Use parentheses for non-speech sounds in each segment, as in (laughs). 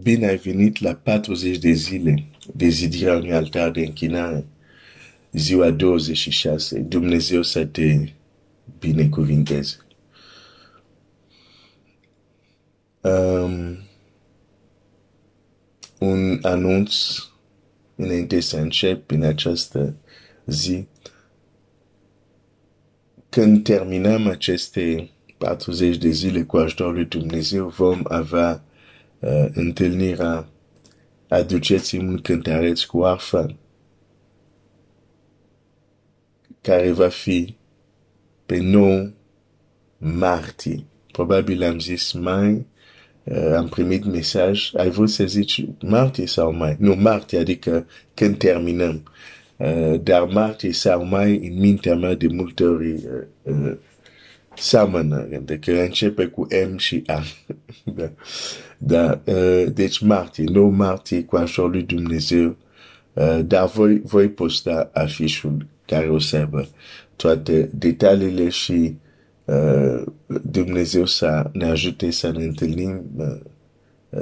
Bine ai venit la 40 de zile de zidirea unui altar de închinare. Ziua 26. Dumnezeu să te binecuvinteze. Um, un anunț înainte să încep în această zi. Când terminăm aceste 40 de zile cu ajutorul lui Dumnezeu, vom avea uh, întâlnirea Aduceți-mi un cântăreț cu arfa care va fi pe 9 martie. Probabil am zis mai, uh, am primit mesaj, ai vrut să zici martie sau mai? Nu, martie, adică când terminăm. Uh, dar martie sau mai, în mintea mea de multe ori uh, uh, seamănă, că începe cu M și A. (laughs) da. da. Uh, deci martie, 9 martie, cu ajutorul lui Dumnezeu, uh, dar voi, voi posta afișul care o să aibă toate detaliile și uh, Dumnezeu să ne ajute să ne întâlnim, uh,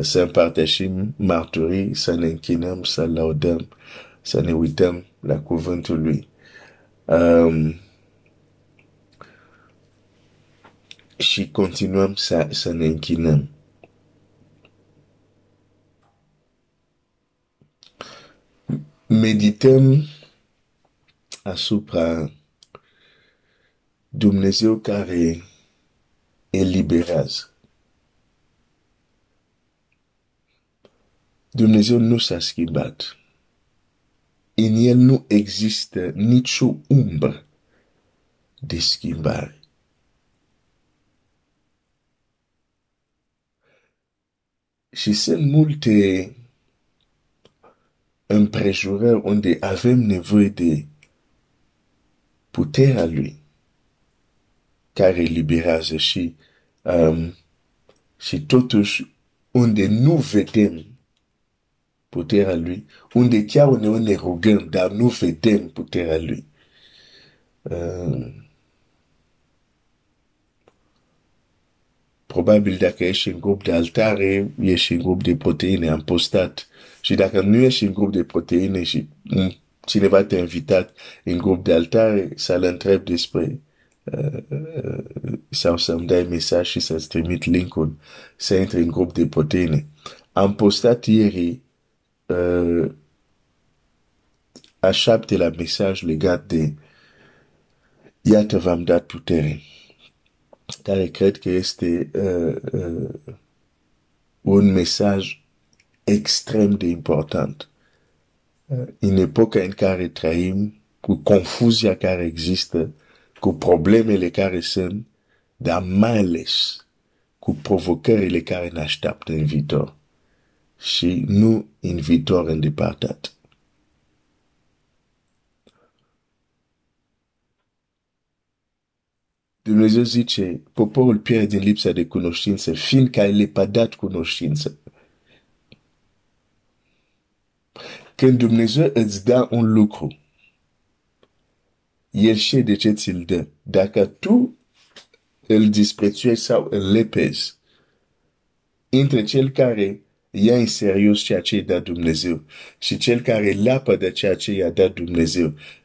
să împărtășim marturii, să ne închinăm, să laudăm, să ne uităm la cuvântul lui. Um, și continuăm să, să ne închinăm. Medităm asupra Dumnezeu care eliberează. Dumnezeu nu s-a schimbat. În el nu există nicio umbră de schimbare. Și sunt multe împrejurări unde avem nevoie de puterea lui care eliberează și, um, și totuși unde nu vedem puterea lui, unde chiar uneori ne rugăm, dar nu vedem puterea lui. Um, Probabil dacă ești în grup de altare, ești în grup de proteine, am postat. Și dacă nu ești în grup de proteine și cineva te-a invitat în grup de altare, să-l întreb despre uh, uh, sau să-mi dai mesaj și să-ți trimit linkul să intri în grup de proteine. Am postat ieri uh, a șaptelea mesaj legat de Iată v-am dat putere care cred că este uh, uh, un mesaj extrem de important. Uh, în epoca în care trăim, cu confuzia care există, cu problemele care sunt, dar mai ales cu provocările care ne așteaptă în viitor și nu în viitor îndepărtat. Dumnezeu zice, poporul pierde din lipsa de cunoștință, fiindcă le pa dat cunoștință. Când Dumnezeu îți dă un lucru, El știe de ce ți-l dă. Dacă tu îl disprețuiești sau îl lepezi, între cel care ia în serios ceea ce i-a dat Dumnezeu și cel care lapă de ceea ce i-a dat Dumnezeu, uh,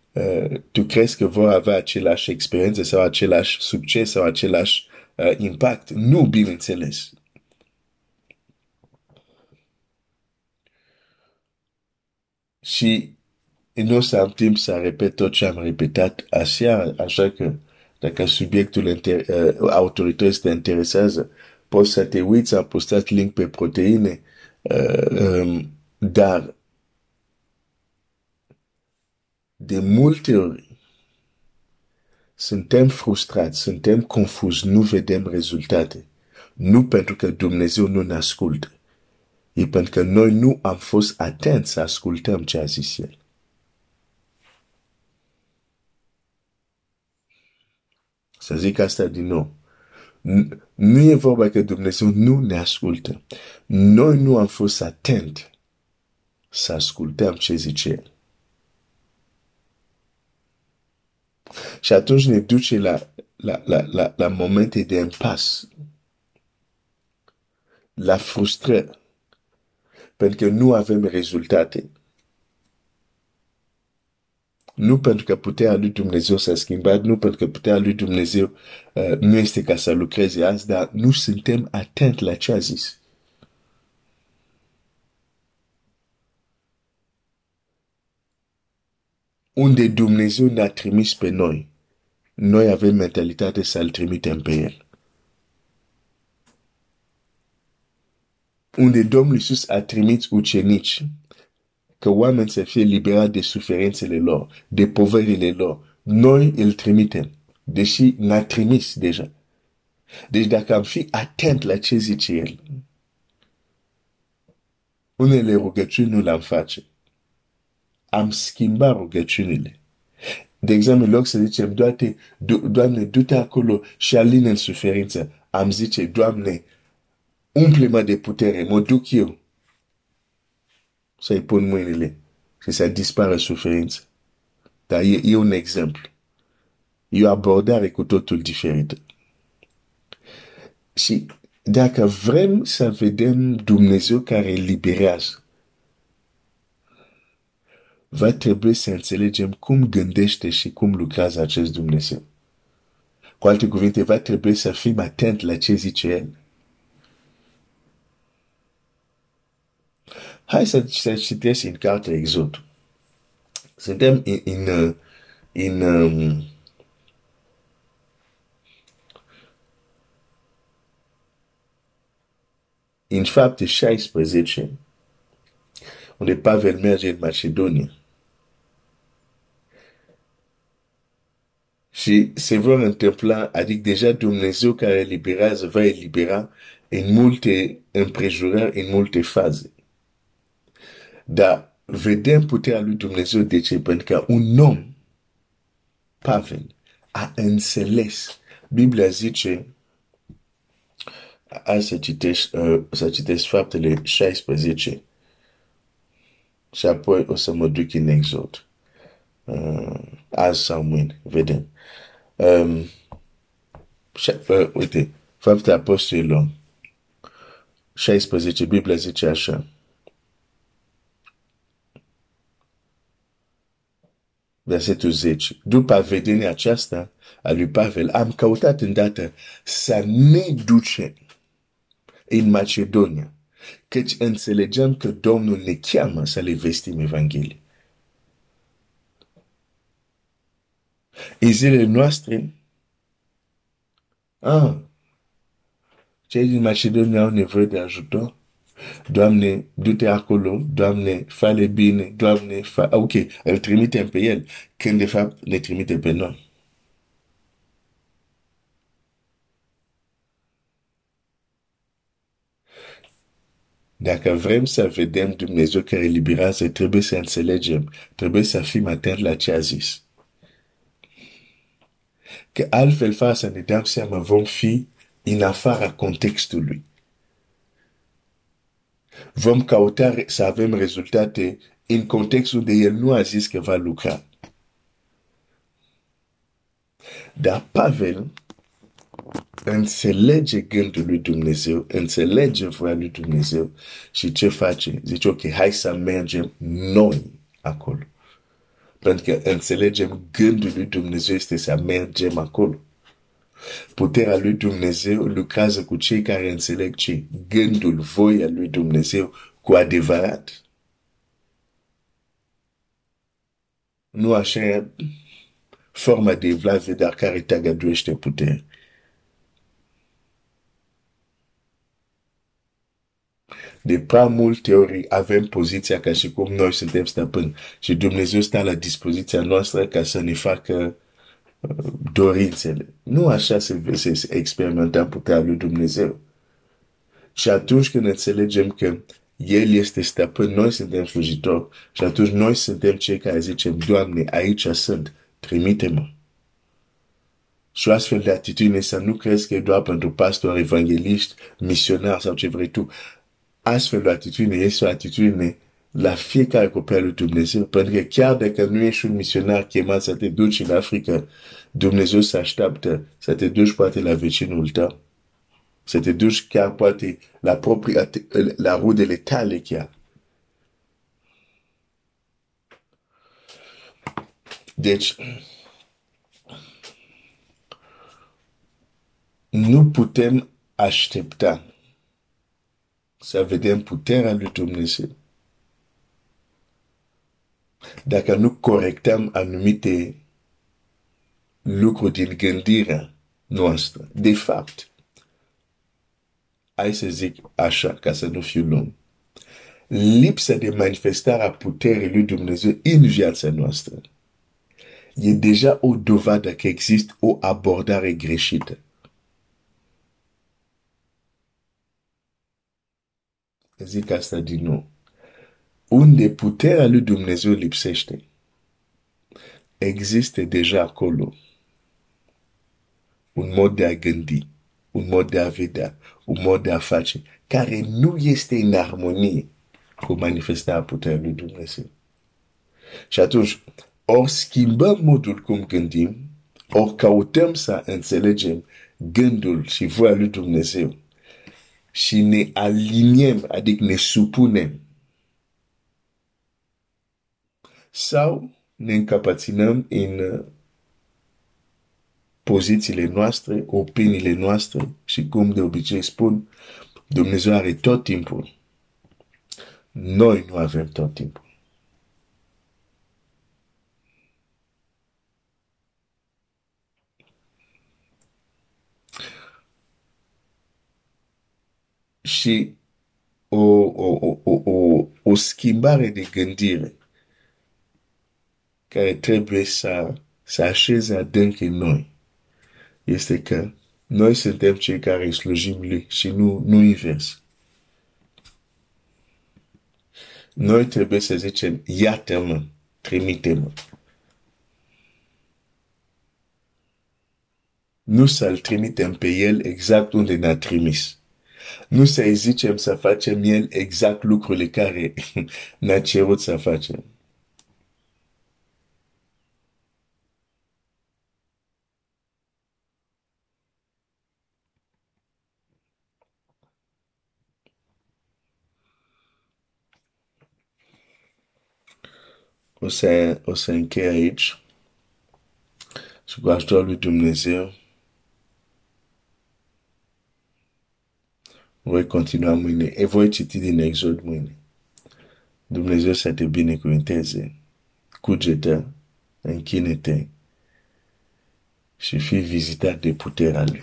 tu crezi că vor avea același experiență sau același succes sau același uh, impact? Nu, bineînțeles. Și nu o să am timp să repet tot ce am repetat aseară, așa că dacă subiectul inter- uh, autorității te interesează, poți să te uiți, am postat link pe proteine, uh, um, dar de multe ori suntem frustrați, suntem confuzi, nu vedem rezultate. Nu pentru că Dumnezeu nu ne ascultă, e pentru că noi nu am fost atenți să ascultăm ce a zis El. Să zic asta din nou. Nu e vorba că Dumnezeu nu ne ascultă. Noi nu am fost atenți să ascultăm ce zice El. Și atunci ne duce la, la, la, la, la momente de impas, la frustrări, pentru că nu avem rezultate. Nu pentru că puterea lui Dumnezeu s-a schimbat, nu pentru că puterea lui Dumnezeu uh, nu este ca să lucreze azi, dar nu suntem atent la ce a zis. Unde Dumnezeu ne-a trimis pe noi, noi avem mentalitate să-L trimitem pe El. Unde Domnul Iisus a trimis ucenici, că oameni să fie liberați de suferințele lor, de poverile lor, noi îl trimitem, deși n-a trimis deja. Deci dacă am fi atent la ce zice El, unele rugăciuni nu le-am face. Am schimbat rugăciunile. De exemplu, în loc să zicem, Doamne, Doamne, du-te acolo și alină în suferință. Am zice, Doamne, umple-mă de putere, mă duc eu. Să-i pun mâinile și să dispară suferința. Dar e, e un exemplu. E o abordare cu totul diferită. Și dacă vrem să vedem Dumnezeu care eliberează, va trebui să înțelegem cum gândește și cum lucrează acest Dumnezeu. Cu alte cuvinte, va trebui să fim atent la ce zice El. Hai să, să citesc în cartea Exod. Suntem în, în, în um, în fapte 16, unde Pavel merge în Macedonia. Și se vor întâmpla, adică deja Dumnezeu care eliberează va elibera în multe împrejurări, în multe faze. Dar vedem puterea lui Dumnezeu de ce? Pentru că un om, Pavel, a înțeles. Biblia zice, hai să citești, uh, să citești faptele 16 și apoi o să mă duc în Exod. Uh, azi sau mâine, vedem. Um, și, uh, uite, faptele apostolilor 16, Biblia zice așa. versetul 10. După vedenia aceasta a lui Pavel, am căutat îndată să ne ducem în Macedonia, căci înțelegeam că Domnul ne cheamă să le vestim Evanghelie. În zilele noastre, ah, cei din Macedonia au nevoie de ajutor. Doamne, du-te acolo, Doamne, fale bine, Doamne, fa... ok, îl trimitem pe el, când de fapt ne trimite pe noi. Dacă vrem să vedem Dumnezeu care eliberează, trebuie să înțelegem, trebuie să fim atenți la ce a zis. Că altfel, fa să ne dăm seama, vom fi în afara contextului vom căuta să avem rezultate în contextul de el nu a zis că va lucra. Dar Pavel înțelege gândul lui Dumnezeu, înțelege voia lui Dumnezeu și ce face? Zice, ok, hai să mergem noi acolo. Pentru că înțelegem gândul lui Dumnezeu este să mergem acolo. Puterea lui Dumnezeu lucrează cu cei care înțeleg ce? Gândul, voia lui Dumnezeu cu adevărat. Nu așa forma de vlave, dar care te agăduiește putere. De prea multe ori avem poziția ca și cum noi suntem stăpâni și Dumnezeu stă la dispoziția noastră ca să ne facă dorințele. Nu așa se, se experimentăm puterea lui Dumnezeu. Și atunci când înțelegem că El este stăpân, noi suntem slujitori și atunci noi suntem cei care zicem, Doamne, aici sunt, trimite-mă. Și o astfel de atitudine să nu crezi că e doar pentru pastori, evangeliști, misionari sau ce vrei tu astfel de atitudine este o atitudine la fiecare copil al lui Dumnezeu. Pentru că chiar dacă nu ești un misionar chemat să te duci în Africa, Dumnezeu se așteaptă să te duci poate la vecinul tău. Să te duci chiar poate la, propria, la rudele tale chiar. Deci, nu putem aștepta să vedem puterea lui Dumnezeu dacă nu corectăm anumite lucruri din gândirea noastră. De fapt, hai să zic așa, ca să nu fiu lung. Lipsa de manifestare a puterii lui Dumnezeu în viața noastră e deja o dovadă că există o abordare greșită. Zic asta din nou. Unde puterea lui Dumnezeu lipsește, există deja acolo un mod de a gândi, un mod de a vedea, un mod de a face, care nu este în armonie cu manifestarea puterii lui Dumnezeu. Și atunci, ori schimbăm modul cum gândim, ori căutăm să înțelegem gândul și voia lui Dumnezeu și ne aliniem, adică ne supunem sau ne încapățânăm în pozițiile noastre, opiniile noastre și cum de obicei spun, Dumnezeu are tot timpul. Noi nu avem tot timpul. Și o, o, o, o, o schimbare de gândire care trebuie să, să așeze adânc în noi este că noi suntem cei care slujim lui și nu, nu invers. Noi trebuie să zicem, iată-mă, trimite-mă. Nu să-l trimitem pe el exact unde ne-a trimis. Nu să zicem să facem el exact lucrurile care (laughs) ne-a cerut să facem. o să, o să închei aici. Și cu ajutorul lui Dumnezeu voi continua mâine e voi citi din Exod mâine. Dumnezeu să te binecuvinteze, cugetă, închine-te și fii vizitat de puterea Lui.